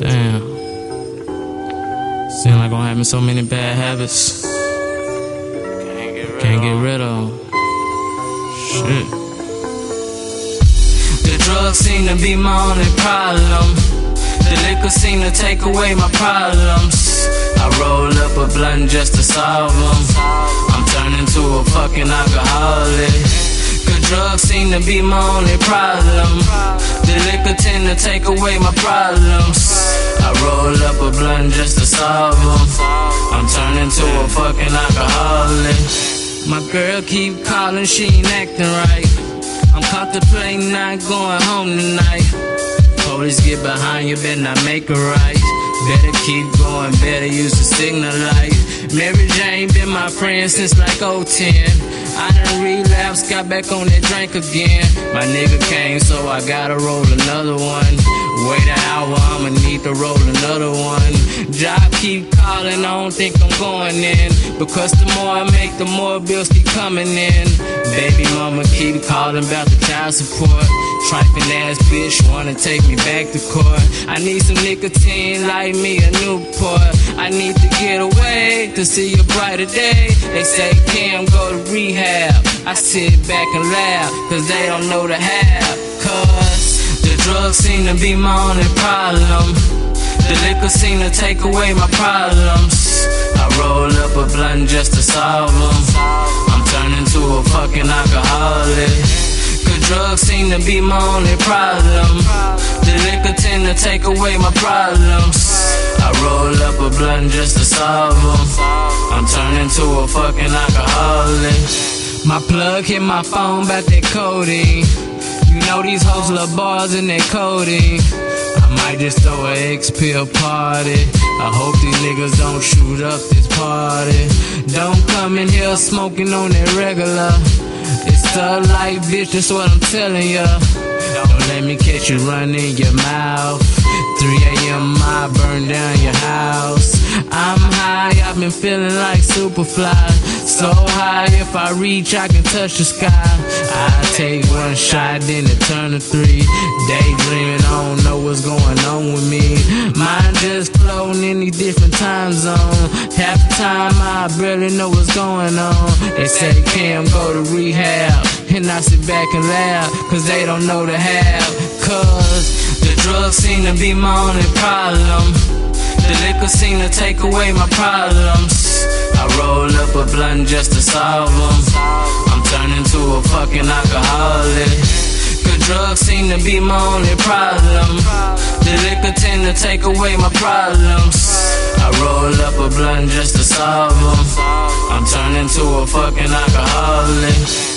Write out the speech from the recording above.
Damn. Seem like I'm having so many bad habits. Can't get rid of. Shit. The drugs seem to be my only problem. The liquor seem to take away my problems. I roll up a blunt just to solve them. I'm turning to a fucking alcoholic. Good drugs seem to be my only problem. The liquor tend to take away my problems. I'm turning to a fucking alcoholic. My girl keep calling, she ain't acting right. I'm contemplating not going home tonight. Police get behind you, better not make it right. Better keep going, better use the signal light. Mary Jane been my friend since like 010. I done relapsed, got back on that drink again. My nigga came, so I gotta roll another one. Wait an hour, I'ma need to roll another one. Keep calling, I don't think I'm going in. Because the more I make, the more bills keep coming in. Baby mama keep calling about the child support. Trifling ass bitch wanna take me back to court. I need some nicotine, like me a Newport. I need to get away to see a brighter day. They say Cam go to rehab. I sit back and laugh, cause they don't know the half. Cause the drugs seem to be my only problem. The liquor seem to take away my problems. I roll up a blunt just to solve them. I'm turning to a fucking alcoholic. Good drugs seem to be my only problem. The liquor tend to take away my problems. I roll up a blunt just to solve them. I'm turning to a fucking alcoholic. My plug hit my phone about that codeine. You know these hoes love bars and that codeine. Just throw a X pill party. I hope these niggas don't shoot up this party. Don't come in here smoking on that regular. It's the light, bitch, that's what I'm telling ya. Don't let me catch you running your mouth. 3 a.m. I burn down your house. I'm high, I've been feeling like Superfly. So high, if I reach, I can touch the sky. I take one shot, then it turn to three. Daydreaming, I don't know what's going on with me. Mind just floating in these different time zones. Half the time, I barely know what's going on. They say Cam go to rehab, and I sit back and laugh, cause they don't know the half. Cause the drugs seem to be my only problem. The liquor seem to take away my problems. I roll up a blunt just to solve them. To a fucking alcoholic. Good drugs seem to be my only problem. The liquor tend to take away my problems. I roll up a blunt just to solve them. I'm turning to a fucking alcoholic.